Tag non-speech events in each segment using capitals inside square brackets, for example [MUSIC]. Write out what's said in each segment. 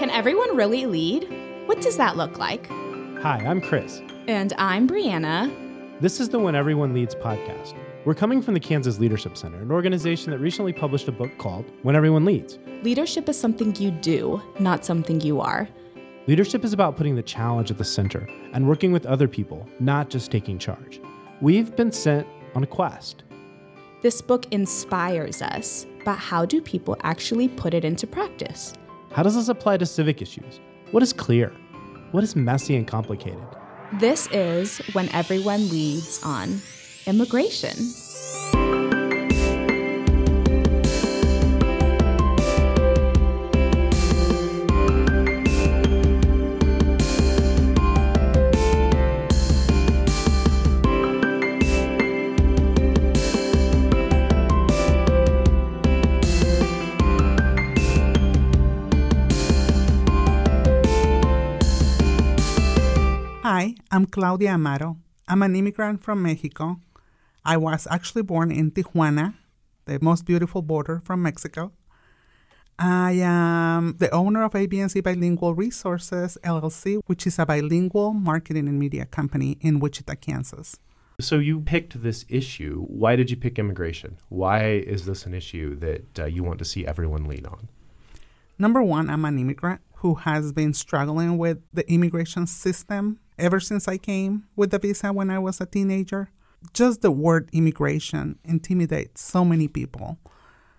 Can everyone really lead? What does that look like? Hi, I'm Chris. And I'm Brianna. This is the When Everyone Leads podcast. We're coming from the Kansas Leadership Center, an organization that recently published a book called When Everyone Leads. Leadership is something you do, not something you are. Leadership is about putting the challenge at the center and working with other people, not just taking charge. We've been sent on a quest. This book inspires us, but how do people actually put it into practice? How does this apply to civic issues? What is clear? What is messy and complicated? This is When Everyone Leads on Immigration. Hi, I'm Claudia Amaro. I'm an immigrant from Mexico. I was actually born in Tijuana, the most beautiful border from Mexico. I am the owner of ABNC Bilingual Resources LLC, which is a bilingual marketing and media company in Wichita, Kansas. So you picked this issue. Why did you pick immigration? Why is this an issue that uh, you want to see everyone lean on? Number one, I'm an immigrant who has been struggling with the immigration system ever since I came with the visa when I was a teenager. Just the word immigration intimidates so many people.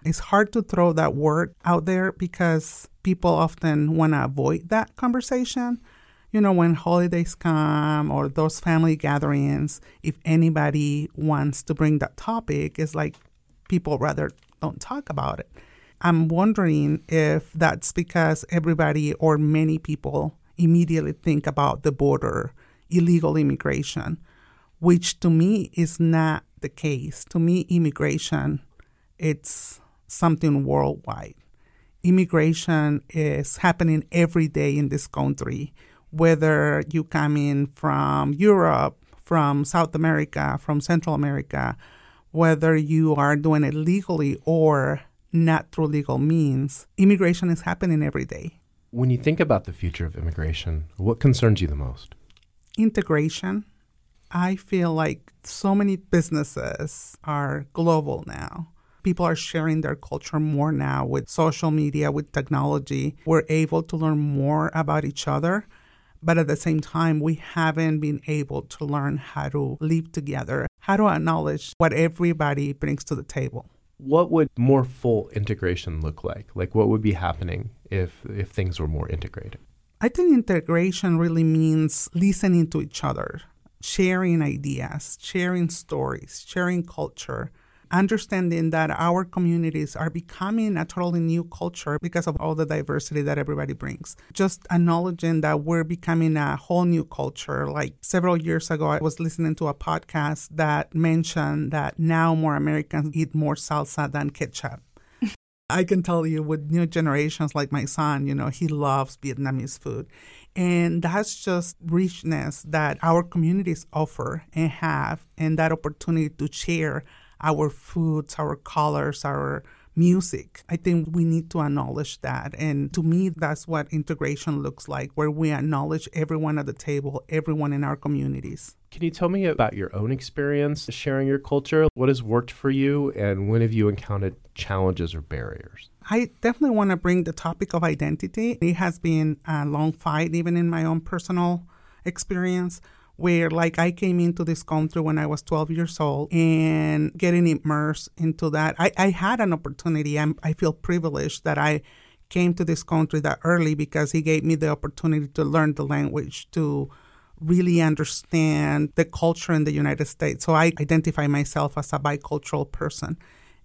It's hard to throw that word out there because people often want to avoid that conversation. You know, when holidays come or those family gatherings, if anybody wants to bring that topic, it's like people rather don't talk about it. I'm wondering if that's because everybody or many people immediately think about the border, illegal immigration, which to me is not the case. To me, immigration, it's something worldwide. Immigration is happening every day in this country, whether you come in from Europe, from South America, from Central America, whether you are doing it legally or not through legal means, immigration is happening every day. When you think about the future of immigration, what concerns you the most? Integration. I feel like so many businesses are global now. People are sharing their culture more now with social media, with technology. We're able to learn more about each other, but at the same time, we haven't been able to learn how to live together, how to acknowledge what everybody brings to the table what would more full integration look like? Like what would be happening if if things were more integrated? I think integration really means listening to each other, sharing ideas, sharing stories, sharing culture, understanding that our communities are becoming a totally new culture because of all the diversity that everybody brings. Just acknowledging that we're becoming a whole new culture. Like several years ago, I was listening to a podcast that mentioned that now more Americans eat more salsa than ketchup. I can tell you with new generations like my son, you know, he loves Vietnamese food. And that's just richness that our communities offer and have, and that opportunity to share our foods, our colors, our music. I think we need to acknowledge that. And to me, that's what integration looks like, where we acknowledge everyone at the table, everyone in our communities. Can you tell me about your own experience sharing your culture? What has worked for you, and when have you encountered challenges or barriers? I definitely want to bring the topic of identity. It has been a long fight, even in my own personal experience where like I came into this country when I was 12 years old and getting immersed into that. I, I had an opportunity. I'm, I feel privileged that I came to this country that early because he gave me the opportunity to learn the language, to really understand the culture in the United States. So I identify myself as a bicultural person.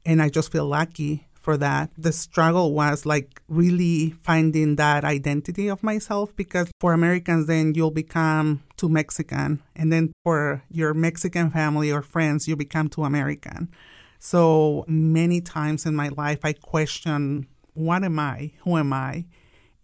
And I just feel lucky for that. The struggle was like really finding that identity of myself because for Americans, then you'll become too Mexican. And then for your Mexican family or friends, you become too American. So many times in my life, I question what am I? Who am I?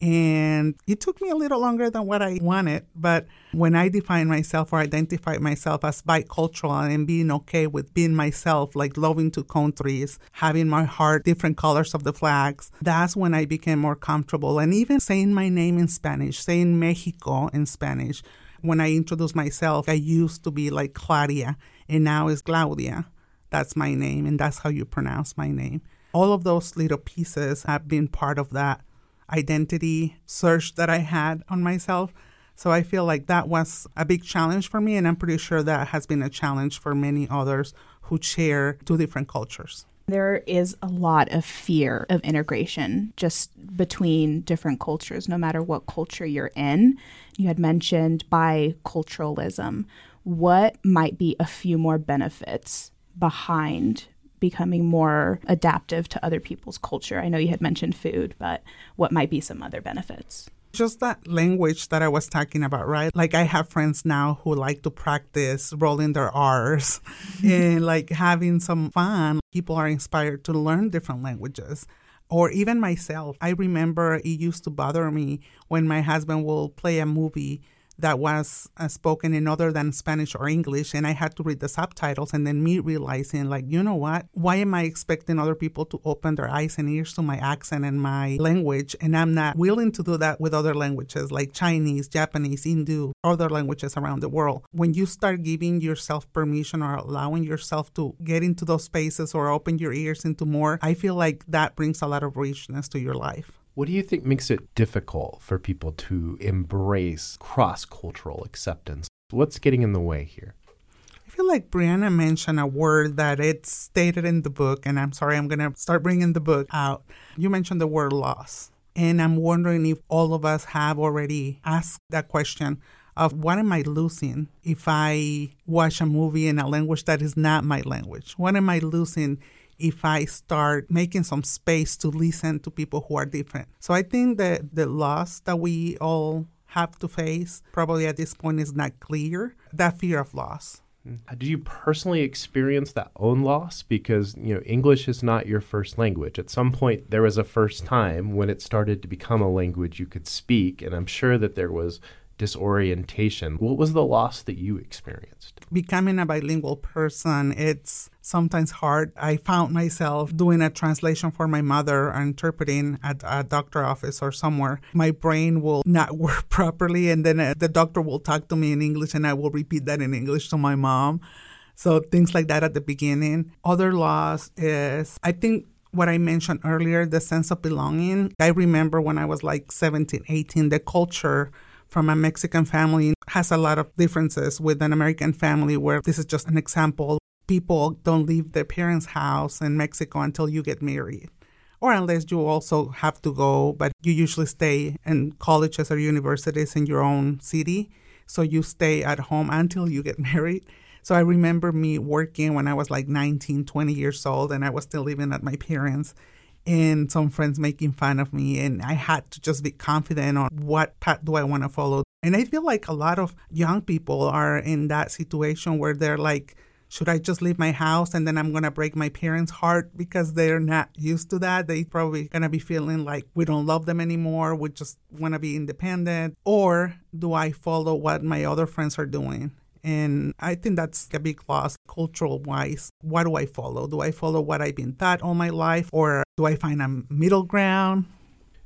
And it took me a little longer than what I wanted. But when I defined myself or identified myself as bicultural and being okay with being myself, like loving two countries, having my heart different colors of the flags, that's when I became more comfortable. And even saying my name in Spanish, saying Mexico in Spanish. When I introduce myself, I used to be like Claudia, and now it's Claudia. That's my name, and that's how you pronounce my name. All of those little pieces have been part of that identity search that I had on myself. So I feel like that was a big challenge for me, and I'm pretty sure that has been a challenge for many others who share two different cultures. There is a lot of fear of integration just between different cultures, no matter what culture you're in. You had mentioned biculturalism. What might be a few more benefits behind becoming more adaptive to other people's culture? I know you had mentioned food, but what might be some other benefits? Just that language that I was talking about, right? Like I have friends now who like to practice rolling their R's [LAUGHS] and like having some fun. People are inspired to learn different languages or even myself. I remember it used to bother me when my husband will play a movie that was uh, spoken in other than Spanish or English, and I had to read the subtitles, and then me realizing, like, you know what? Why am I expecting other people to open their eyes and ears to my accent and my language, and I'm not willing to do that with other languages like Chinese, Japanese, Hindu, other languages around the world? When you start giving yourself permission or allowing yourself to get into those spaces or open your ears into more, I feel like that brings a lot of richness to your life. What do you think makes it difficult for people to embrace cross cultural acceptance? What's getting in the way here? I feel like Brianna mentioned a word that it's stated in the book, and I'm sorry, I'm going to start bringing the book out. You mentioned the word loss. And I'm wondering if all of us have already asked that question of what am I losing if I watch a movie in a language that is not my language? What am I losing if I start making some space to listen to people who are different. So I think that the loss that we all have to face probably at this point is not clear. That fear of loss. Mm. Did you personally experience that own loss? Because you know English is not your first language. At some point, there was a first time when it started to become a language you could speak, and I'm sure that there was disorientation. What was the loss that you experienced? Becoming a bilingual person, it's sometimes hard. I found myself doing a translation for my mother or interpreting at a doctor office or somewhere. My brain will not [LAUGHS] work properly, and then uh, the doctor will talk to me in English, and I will repeat that in English to my mom. So things like that at the beginning. Other loss is, I think what I mentioned earlier, the sense of belonging. I remember when I was like 17, 18, the culture from a Mexican family has a lot of differences with an American family, where this is just an example. People don't leave their parents' house in Mexico until you get married, or unless you also have to go, but you usually stay in colleges or universities in your own city. So you stay at home until you get [LAUGHS] married. So I remember me working when I was like 19, 20 years old, and I was still living at my parents' and some friends making fun of me and I had to just be confident on what path do I want to follow. And I feel like a lot of young people are in that situation where they're like, should I just leave my house and then I'm going to break my parents' heart because they're not used to that? They probably going to be feeling like we don't love them anymore. We just want to be independent. Or do I follow what my other friends are doing? And I think that's a big loss cultural wise. What do I follow? Do I follow what I've been taught all my life or do I find a middle ground?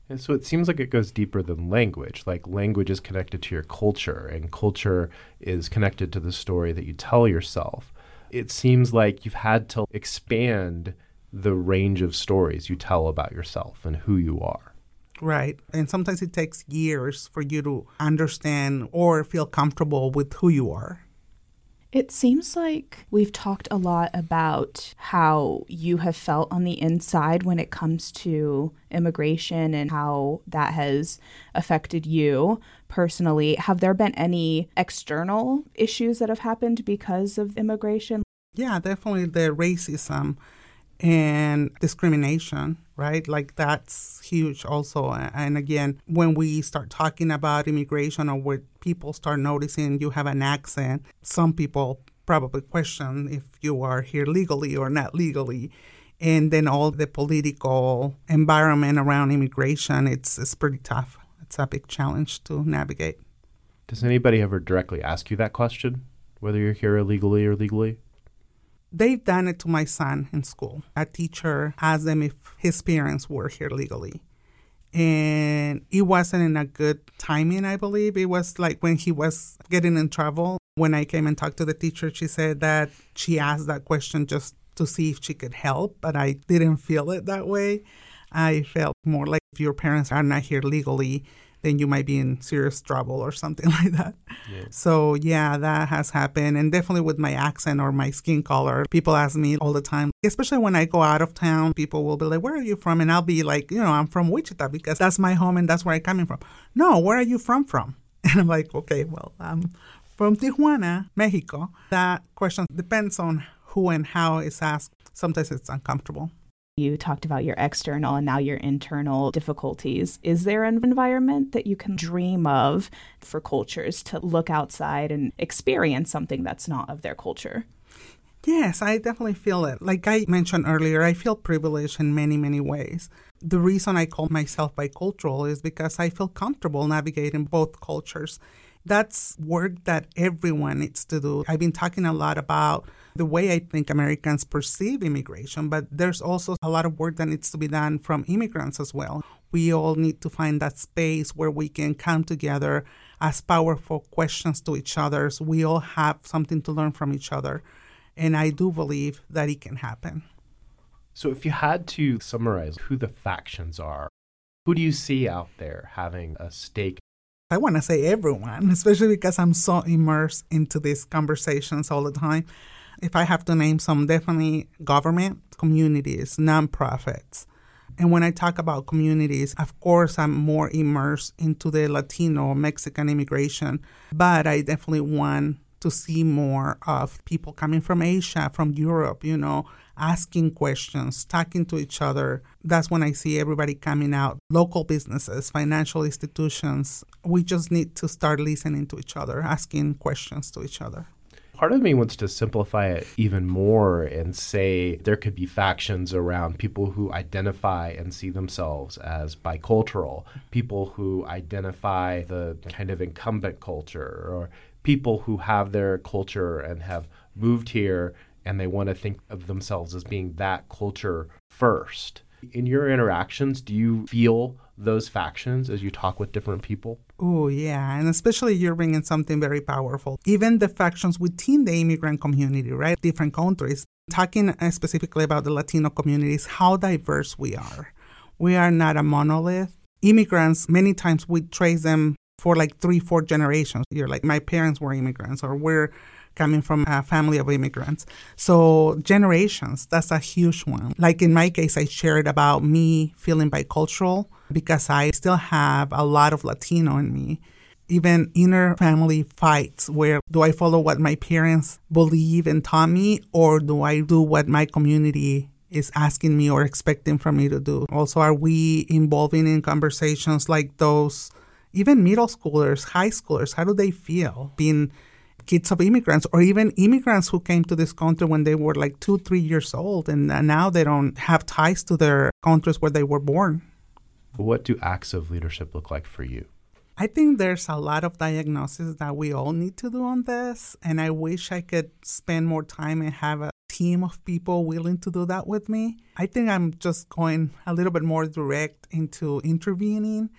And so it seems like it goes deeper than language. Like language is connected to your culture, and culture is connected to the story that you tell yourself. It seems like you've had to expand the range of stories you tell about yourself and who you are. Right. And sometimes it takes years for you to understand or feel comfortable with who you are. It seems like we've talked a lot about how you have felt on the inside when it comes to immigration and how that has affected you personally. Have there been any external issues that have happened because of immigration? Yeah, definitely the racism and discrimination, right? Like that's huge also. And again, when we start talking about immigration or where people start noticing you have an accent, some people probably question if you are here legally or not legally. And then all the political environment around immigration, it's, it's pretty tough. it's a big challenge to navigate. Does anybody ever directly ask you that question, whether you're here illegally or legally? They've done it to my son in school. A teacher asked them if his parents were here legally. And it wasn't in a good timing, I believe. It was like when he was getting in trouble. When I came and talked to the teacher, she said that she asked that question just to see if she could help, but I didn't feel it that way. I felt more like if your parents are not here legally, then you might be in serious trouble or something [LAUGHS] like that. Yeah. So, yeah, that has happened. And definitely with my accent or my skin color, people ask me all the time, especially when I go out of town, people will be like, Where are you from? And I'll be like, You know, I'm from Wichita because that's my home and that's where I'm coming from. No, where are you from? From? [LAUGHS] And I'm like, Okay, well, I'm from Tijuana, Mexico. That question depends on who and how it's asked. Sometimes it's uncomfortable. You talked about your external and now your internal difficulties. Is there an environment that you can dream of for cultures to look outside and experience something that's not of their culture? Yes, I definitely feel it. Like I mentioned earlier, I feel privileged in many, many ways. The reason I call myself bicultural is because I feel comfortable navigating both cultures. That's work that everyone needs to do. I've been talking a lot about the way I think Americans perceive immigration, but there's also a lot of work that needs to be done from immigrants as well. We all need to find that space where we can come together as powerful questions to each other. So we all have something to learn from each other. And I do believe that it can happen. So, if you had to summarize who the factions are, who do you see out there having a stake I want to say everyone, [LAUGHS] especially because I'm so immersed into these conversations all the time. If I have to name some, definitely government, communities, nonprofits. And when I talk about communities, of course, I'm more immersed into the Latino, Mexican immigration, but I definitely want to see more of people coming from Asia, from Europe, you know, asking questions, talking to each other. That's when I see everybody coming out. Local businesses, financial institutions. We just need to start listening to each other, asking questions to each other. Part of me wants to simplify it even more and say there could be factions around people who identify and see themselves as bicultural, people who identify the kind of incumbent culture, or people who have their culture and have moved here and they want to think of themselves as being that culture first. In your interactions, do you feel those factions as you talk with different people? Oh, yeah. And especially you're bringing something very powerful. Even the factions within the immigrant community, right? Different countries. Talking uh, specifically about the Latino communities, how diverse we are. We are not a monolith. Immigrants, many times we trace them for like three, four generations. You're like, my parents were immigrants, or we're coming from a family of immigrants. So, generations, that's a huge one. Like in my case, I shared about me feeling bicultural because I still have a lot of Latino in me. Even inner family fights where do I follow what my parents believe and taught me, or do I do what my community is asking me or expecting from me to do? Also, are we involving in conversations like those? Even middle schoolers, high schoolers, how do they feel being kids of immigrants or even immigrants who came to this country when they were like two, three years old, and uh, now they don't have ties to their countries where they were born. What do acts of leadership look like for you? I think there's a lot of diagnosis that we all need to do on this, and I wish I could spend more time and have a team of people willing to do that with me. I think I'm just going a little bit more direct into intervening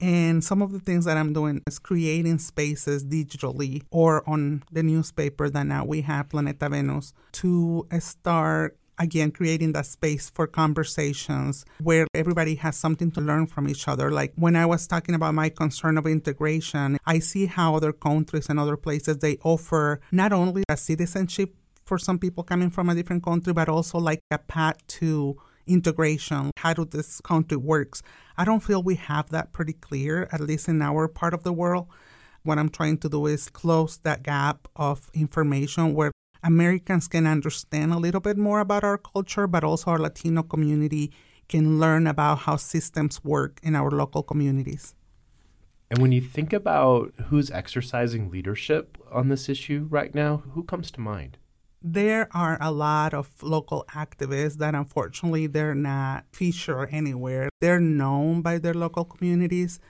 and some of the things that I'm doing is creating spaces digitally or on the newspaper that now we have, Planeta Venus, to start again creating that space for conversations where everybody has something to learn from each other like when i was talking about my concern of integration i see how other countries and other places they offer not only a citizenship for some people coming from a different country but also like a path to integration, how do this country works. I don't feel we have that pretty clear, at least in our part of the world. What I'm trying to do is close that gap of information where Americans can understand a little bit more about our culture, but also our Latino community can learn about how systems work in our local communities. And when you think about who's exercising leadership on this issue right now, who comes to mind? there are a lot of local activists that unfortunately they're not featured anywhere. They're known by their local communities.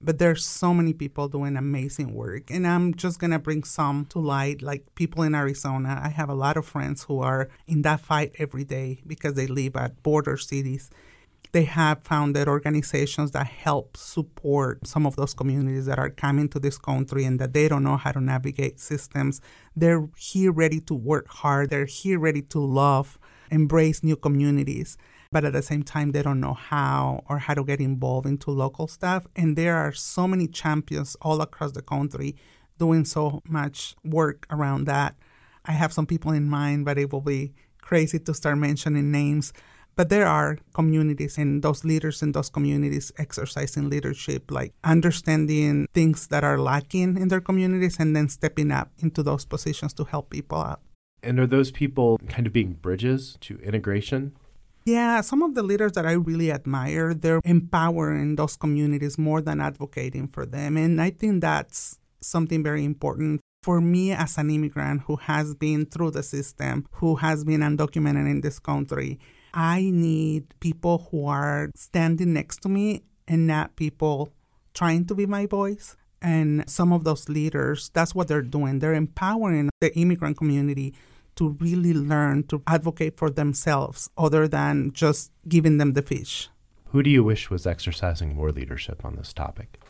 But there's so many people doing amazing work. And I'm just going to bring some to light, like people in Arizona. I have a lot of friends who are in that fight every day because they live at border cities. They have founded organizations that help support some of those communities that are coming to this country and that they don't know how to navigate systems. They're here ready to work hard. They're here ready to love, embrace new communities but at the same time they don't know how or how to get involved into local stuff. And there are so many champions all across the country doing so much work around that. I have some people in mind but it will be crazy to start mentioning names. But there are communities and those leaders in those communities exercising leadership like understanding things that are lacking in their communities and then stepping up into those positions to help people out. And are those people kind of being bridges to integration yeah, some of the leaders that I really admire, they're empowering those communities more than advocating for them. And I think that's something very important for me as an immigrant who has been through the system, who has been undocumented in this country. I need people who are standing next to me and not people trying to be my voice. And some of those leaders, that's what they're doing. They're empowering the immigrant community to really learn to advocate for themselves other than just giving them the fish. Who do you wish was exercising more leadership on this topic?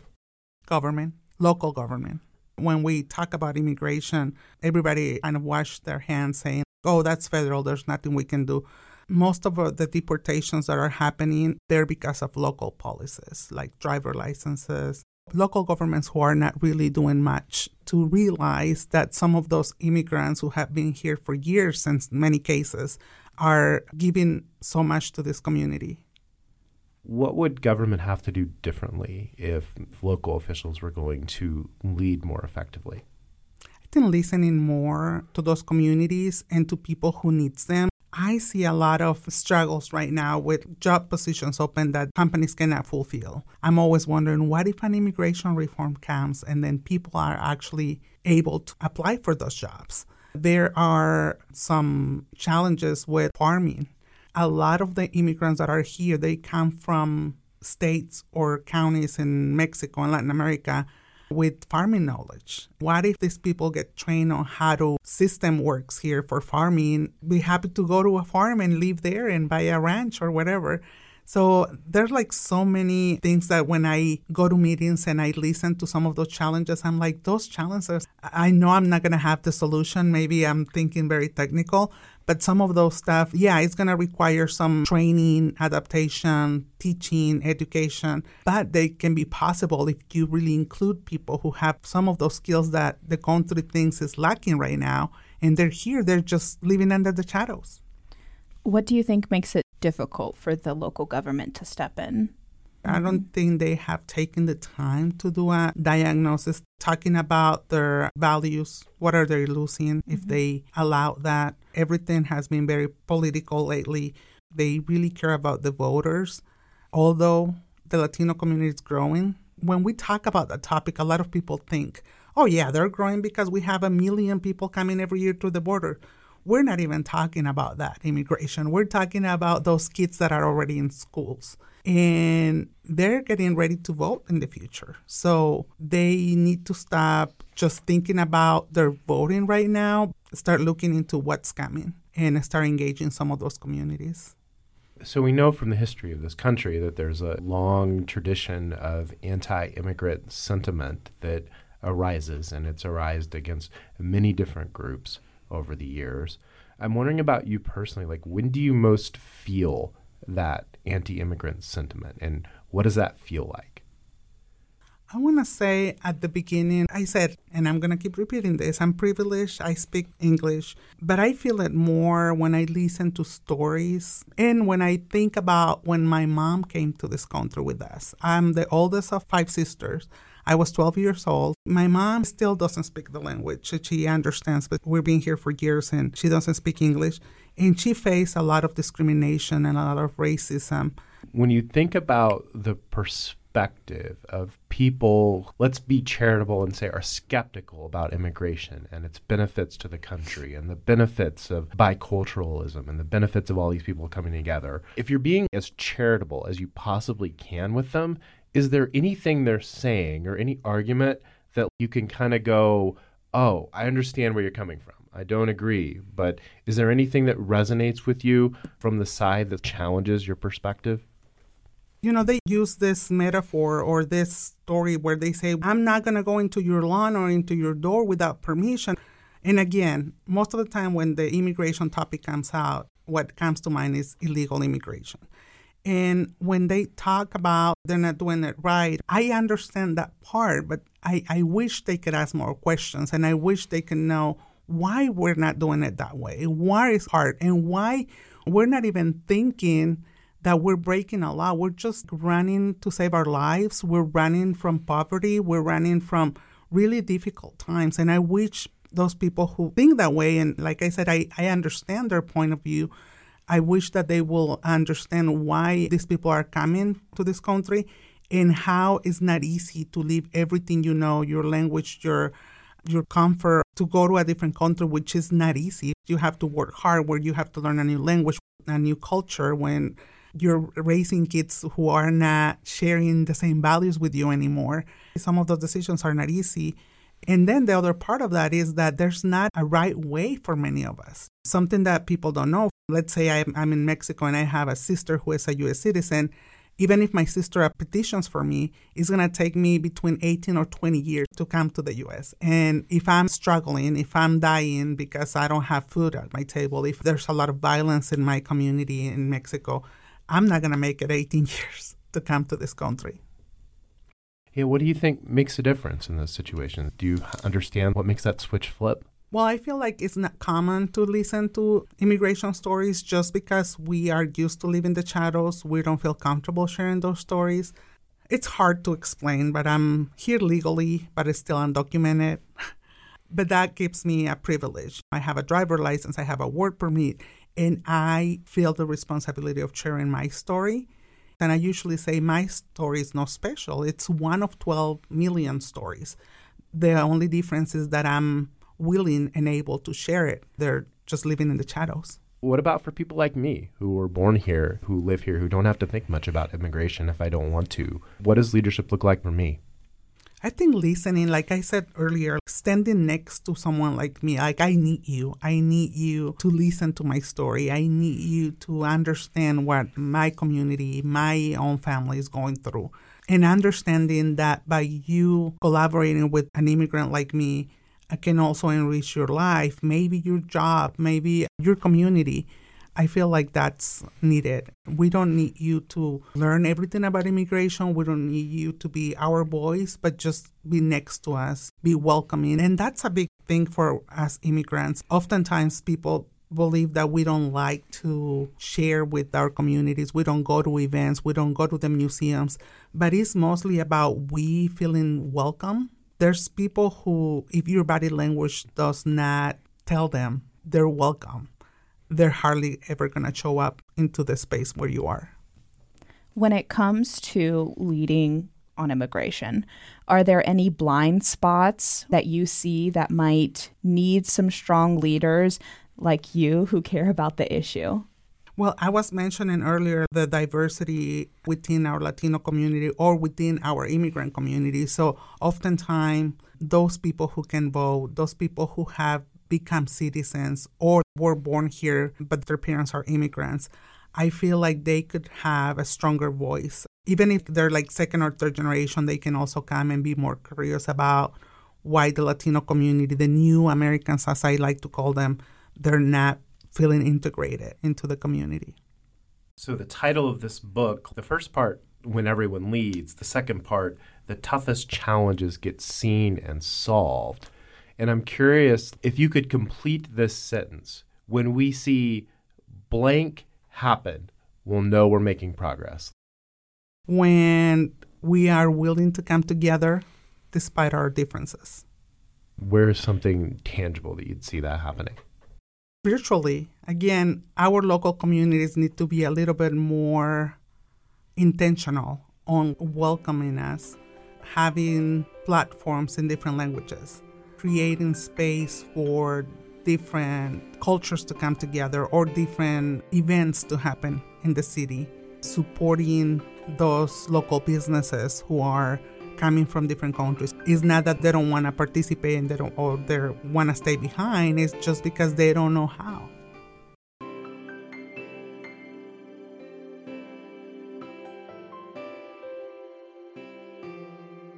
Government, local government. When we talk about immigration, everybody kind of wash their hands saying, oh, that's federal, there's nothing we can do. Most of uh, the deportations that are happening, they're because of local policies like driver licenses, local governments who are not really doing much to realize that some of those immigrants who have been here for years, in many cases, are giving so much to this community. What would government have to do differently if local officials were going to lead more effectively? I think listening more to those communities and to people who needs them I see a lot of struggles right now with job positions open that companies cannot fulfill. I'm always wondering what if an immigration reform comes and then people are actually able to apply for those jobs? There are some challenges with farming. A lot of the immigrants that are here, they come from states or counties in Mexico and Latin America with farming knowledge. What if these people get trained on how to system works here for farming? Be happy to go to a farm and live there and buy a ranch or whatever. So there's like so many things that when I go to meetings and I listen to some of those challenges, I'm like, those challenges, I know I'm not going to have the solution. Maybe I'm thinking very technical, but some of those stuff, yeah, it's going to require some training, adaptation, teaching, education, but they can be possible if you really include people who have some of those skills that the country thinks is lacking right now. And they're here, they're just living under the shadows. What do you think makes it difficult for the local government to step in? I don't think they have taken the time to do a diagnosis, talking about their values. What are they losing mm-hmm. if they allow that? Everything has been very political lately. They really care about the voters. Although the Latino community is growing, when we talk about the topic, a lot of people think, oh, yeah, they're growing because we have a million people coming every year to the border we're not even talking about that immigration. We're talking about those kids that are already in schools and they're getting ready to vote in the future. So they need to stop just thinking about their voting right now, start looking into what's coming and start engaging some of those communities. So we know from the history of this country that there's a long tradition of anti-immigrant sentiment that arises and it's arisen against many different groups over the years. I'm wondering about you personally. Like, when do you most feel that anti immigrant sentiment, and what does that feel like? I want to say at the beginning, I said, and I'm going to keep repeating this I'm privileged, I speak English, but I feel it more when I listen to stories and when I think about when my mom came to this country with us. I'm the oldest of five sisters. I was 12 years old. My mom still doesn't speak the language. She understands, but we've been here for years and she doesn't speak English. And she faced a lot of discrimination and a lot of racism. When you think about the perspective of people, let's be charitable and say, are skeptical about immigration and its benefits to the country and the benefits of biculturalism and the benefits of all these people coming together. If you're being as charitable as you possibly can with them, is there anything they're saying or any argument that you can kind of go, oh, I understand where you're coming from? I don't agree. But is there anything that resonates with you from the side that challenges your perspective? You know, they use this metaphor or this story where they say, I'm not going to go into your lawn or into your door without permission. And again, most of the time when the immigration topic comes out, what comes to mind is illegal immigration. And when they talk about they're not doing it right, I understand that part, but I, I wish they could ask more questions and I wish they could know why we're not doing it that way, why it's hard, and why we're not even thinking that we're breaking a law. We're just running to save our lives. We're running from poverty. We're running from really difficult times. And I wish those people who think that way, and like I said, I, I understand their point of view. I wish that they will understand why these people are coming to this country and how it's not easy to leave everything you know, your language, your your comfort to go to a different country, which is not easy. You have to work hard where you have to learn a new language, a new culture when you're raising kids who are not sharing the same values with you anymore. Some of those decisions are not easy. And then the other part of that is that there's not a right way for many of us. Something that people don't know. Let's say I'm, I'm in Mexico and I have a sister who is a US citizen. Even if my sister petitions for me, it's going to take me between 18 or 20 years to come to the US. And if I'm struggling, if I'm dying because I don't have food at my table, if there's a lot of violence in my community in Mexico, I'm not going to make it 18 [LAUGHS] years to come to this country. Yeah, what do you think makes a difference in this situation? Do you understand what makes that switch flip? Well, I feel like it's not common to listen to immigration stories just because we are used to living the shadows. We don't feel comfortable sharing those stories. It's hard to explain, but I'm here legally, but it's still undocumented. [LAUGHS] but that gives me a privilege. I have a driver license, I have a work permit, and I feel the responsibility of sharing my story. And I usually say my story is not special. It's one of 12 million stories. The only difference is that I'm willing and able to share it. They're just living in the shadows. What about for people like me who were born here, who live here, who don't have to think much about immigration if I don't want to? What does leadership look like for me? I think listening, like I said earlier, standing next to someone like me, like I need you. I need you to listen to my story. I need you to understand what my community, my own family is going through. And understanding that by you collaborating with an immigrant like me, I can also enrich your life, maybe your job, maybe your community. I feel like that's needed. We don't need you to learn everything about immigration. We don't need you to be our voice, but just be next to us, be welcoming. And that's a big thing for us immigrants. Oftentimes, people believe that we don't like to share with our communities. We don't go to events, we don't go to the museums, but it's mostly about we feeling welcome. There's people who, if your body language does not tell them they're welcome, they're hardly ever going to show up into the space where you are. When it comes to leading on immigration, are there any blind spots that you see that might need some strong leaders like you who care about the issue? Well, I was mentioning earlier the diversity within our Latino community or within our immigrant community. So, oftentimes, those people who can vote, those people who have become citizens or were born here but their parents are immigrants, I feel like they could have a stronger voice. Even if they're like second or third generation, they can also come and be more curious about why the Latino community, the new Americans, as I like to call them, they're not feeling integrated into the community. So, the title of this book, the first part, When Everyone Leads, the second part, The Toughest Challenges Get Seen and Solved. And I'm curious if you could complete this sentence. When we see blank happen, we'll know we're making progress. When we are willing to come together despite our differences. Where's something tangible that you'd see that happening? Virtually, again, our local communities need to be a little bit more intentional on welcoming us, having platforms in different languages creating space for different cultures to come together or different events to happen in the city, supporting those local businesses who are coming from different countries. It's not that they don't want to participate and they don't or they want to stay behind. It's just because they don't know how.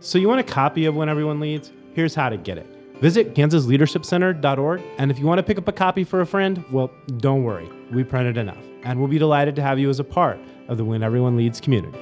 So you want a copy of When Everyone Leads? Here's how to get it. Visit kansasleadershipcenter.org, and if you want to pick up a copy for a friend, well, don't worry. We printed enough, and we'll be delighted to have you as a part of the When Everyone Leads community.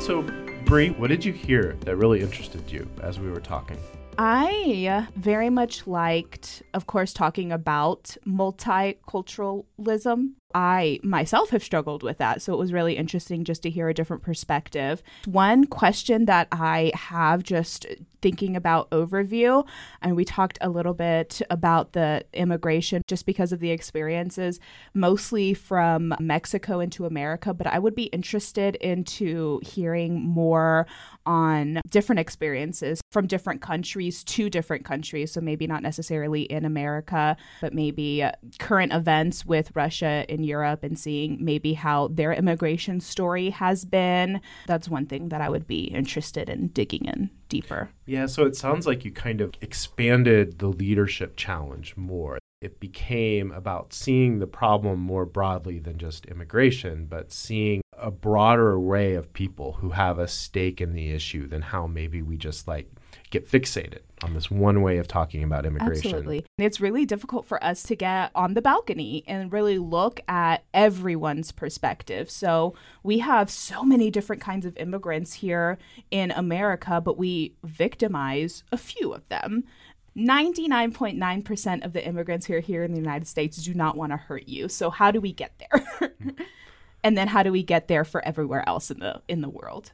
So, Brie, what did you hear that really interested you as we were talking? I very much liked, of course, talking about multiculturalism. I myself have struggled with that. So it was really interesting just to hear a different perspective. One question that I have just thinking about overview, and we talked a little bit about the immigration just because of the experiences, mostly from Mexico into America. But I would be interested into hearing more on different experiences from different countries to different countries. So maybe not necessarily in America, but maybe current events with Russia and Europe and seeing maybe how their immigration story has been. That's one thing that I would be interested in digging in deeper. Yeah, so it sounds like you kind of expanded the leadership challenge more. It became about seeing the problem more broadly than just immigration, but seeing a broader array of people who have a stake in the issue than how maybe we just like get fixated on this one way of talking about immigration. Absolutely. It's really difficult for us to get on the balcony and really look at everyone's perspective. So we have so many different kinds of immigrants here in America, but we victimize a few of them. 99.9% of the immigrants who are here in the United States do not want to hurt you. So how do we get there? [LAUGHS] and then how do we get there for everywhere else in the in the world?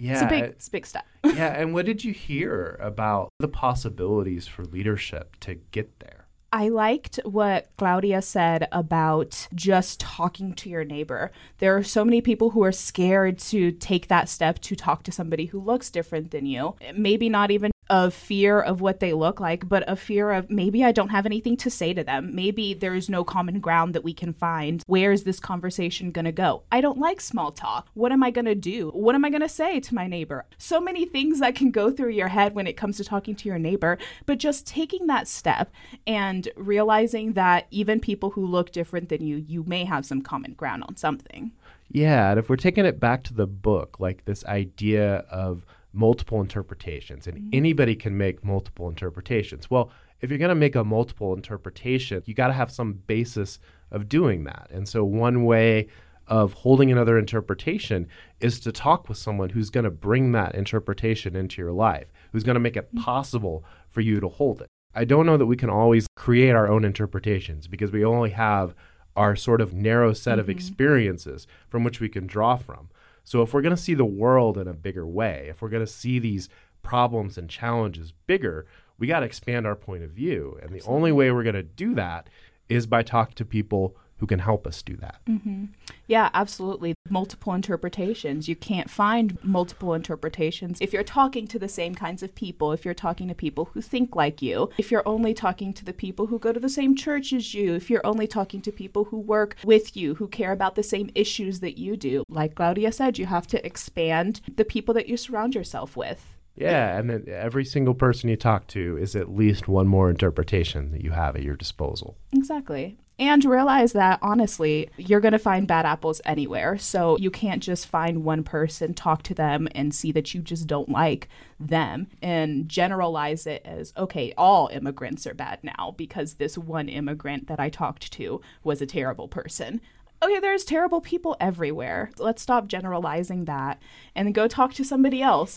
Yeah. It's a big, it's a big step. [LAUGHS] yeah, and what did you hear about the possibilities for leadership to get there? I liked what Claudia said about just talking to your neighbor. There are so many people who are scared to take that step to talk to somebody who looks different than you. Maybe not even of fear of what they look like, but a fear of maybe I don't have anything to say to them. Maybe there's no common ground that we can find. Where is this conversation going to go? I don't like small talk. What am I going to do? What am I going to say to my neighbor? So many things that can go through your head when it comes to talking to your neighbor, but just taking that step and realizing that even people who look different than you, you may have some common ground on something. Yeah, and if we're taking it back to the book, like this idea of multiple interpretations, and mm-hmm. anybody can make multiple interpretations. Well, if you're going to make a multiple interpretation, you got to have some basis of doing that. And so, one way of holding another interpretation is to talk with someone who's going to bring that interpretation into your life, who's going to make it mm-hmm. possible for you to hold it. I don't know that we can always create our own interpretations because we only have our sort of narrow set mm-hmm. of experiences from which we can draw from. So if we're going to see the world in a bigger way, if we're going to see these problems and challenges bigger, we got to expand our point of view. And the only way we're going to do that is by talking to people who can help us do that. Mm-hmm. Yeah, absolutely. Multiple interpretations. You can't find multiple interpretations if you're talking to the same kinds of people, if you're talking to people who think like you, if you're only talking to the people who go to the same church as you, if you're only talking to people who work with you, who care about the same issues that you do. Like Claudia said, you have to expand the people that you surround yourself with. Yeah, and then every single person you talk to is at least one more interpretation that you have at your disposal. Exactly and realize that honestly, you're going to find bad apples anywhere. So you can't just find one person, talk to them, and see that you just don't like them and generalize it as okay, all immigrants are bad now because this one immigrant that I talked to was a terrible person okay, there's terrible people everywhere. Let's stop generalizing that and go talk to somebody else.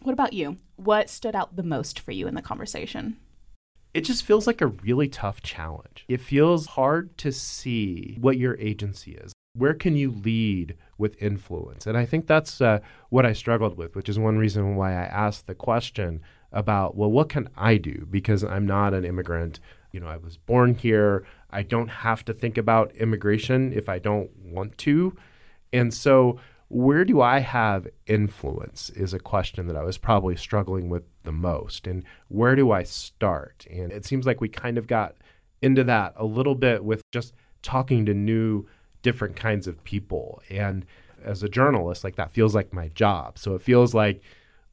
What about you? What stood out the most for you in the conversation? It just feels like a really tough challenge. It feels hard to see what your agency is. Where can you lead with influence? And I think that's uh, what I struggled with, which is one reason why I asked the question about, well, what can I do? Because I'm not an immigrant. You know, I was born here. I don't have to think about immigration if I don't want to. And so where do I have influence is a question that I was probably struggling with the most. And where do I start? And it seems like we kind of got into that a little bit with just talking to new, different kinds of people. And as a journalist, like that feels like my job. So it feels like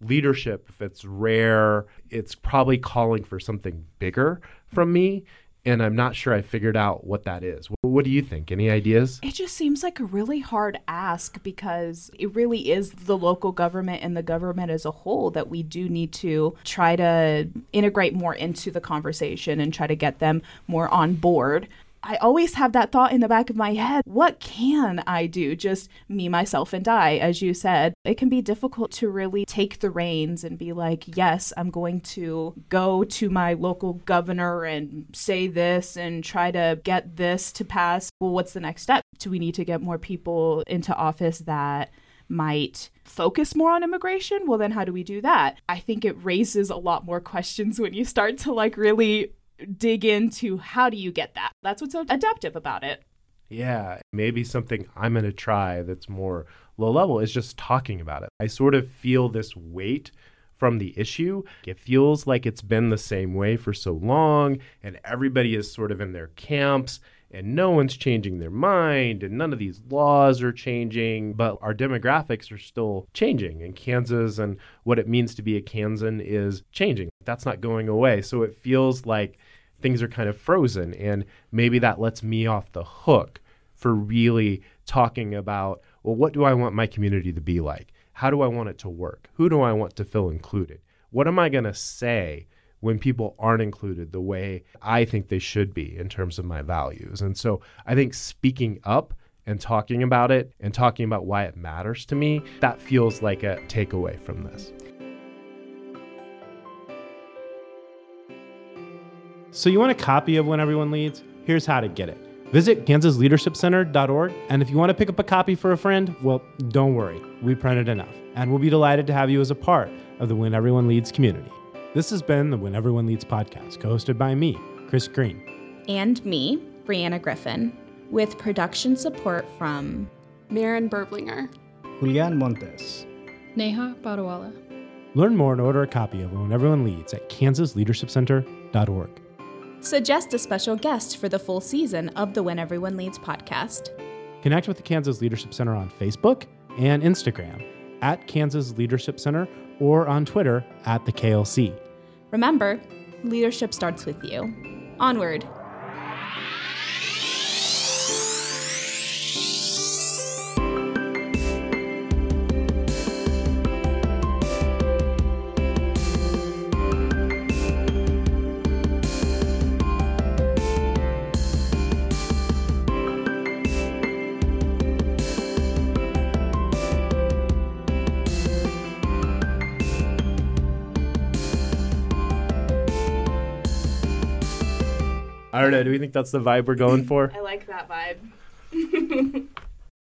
leadership, if it's rare, it's probably calling for something bigger from me and I'm not sure I figured out what that is. What do you think? Any ideas? It just seems like a really hard ask because it really is the local government and the government as a whole that we do need to try to integrate more into the conversation and try to get them more on board. I always have that thought in the back of my head. What can I do? Just me, myself, and I, as you said. It can be difficult to really take the reins and be like, yes, I'm going to go to my local governor and say this and try to get this to pass. Well, what's the next step? Do we need to get more people into office that might focus more on immigration? Well, then how do we do that? I think it raises a lot more [LAUGHS] questions when you start to like really dig into how do you get that. That's what's so adaptive about it. Yeah, maybe something I'm going to try that's more low level is just talking about it. I sort of feel this weight from the issue. It feels like it's been the same way for so long, and everybody is sort of in their camps, and no one's changing their mind, and none of these laws are changing, but our demographics are still changing. And Kansas and what it means to be a Kansan is changing. That's not going away. So it feels like things are kind of frozen. And maybe that lets me off the hook for really talking about, well, what do I want my community to be like? How do I want it to work? Who do I want to feel included? What am I going to say when people aren't included the way I think they should be in terms of my values? And so I think speaking up and talking about it and talking about why it matters to me, that feels like a takeaway from this. So, you want a copy of When Everyone Leads? Here's how to get it. Visit kansasleadershipcenter.org, and if you want to pick up a copy for a friend, well, don't worry, we printed enough, and we'll be delighted to have you as a part of the When Everyone Leads community. This has been the When Everyone Leads podcast, co hosted by me, Chris Green. And me, Brianna Griffin, with production support from Maren Berblinger, Julian Montes, Neha Badawala. Learn more and order a copy of When Everyone Leads at kansasleadershipcenter.org. Suggest a special guest for the full season of the When Everyone Leads podcast. Connect with the Kansas Leadership Center on Facebook and Instagram at Kansas Leadership Center or on Twitter at the KLC. Remember, leadership starts with you. Onward. I don't know. Do we think that's the vibe we're going [CLEARS THROAT] for? I like that vibe. [LAUGHS]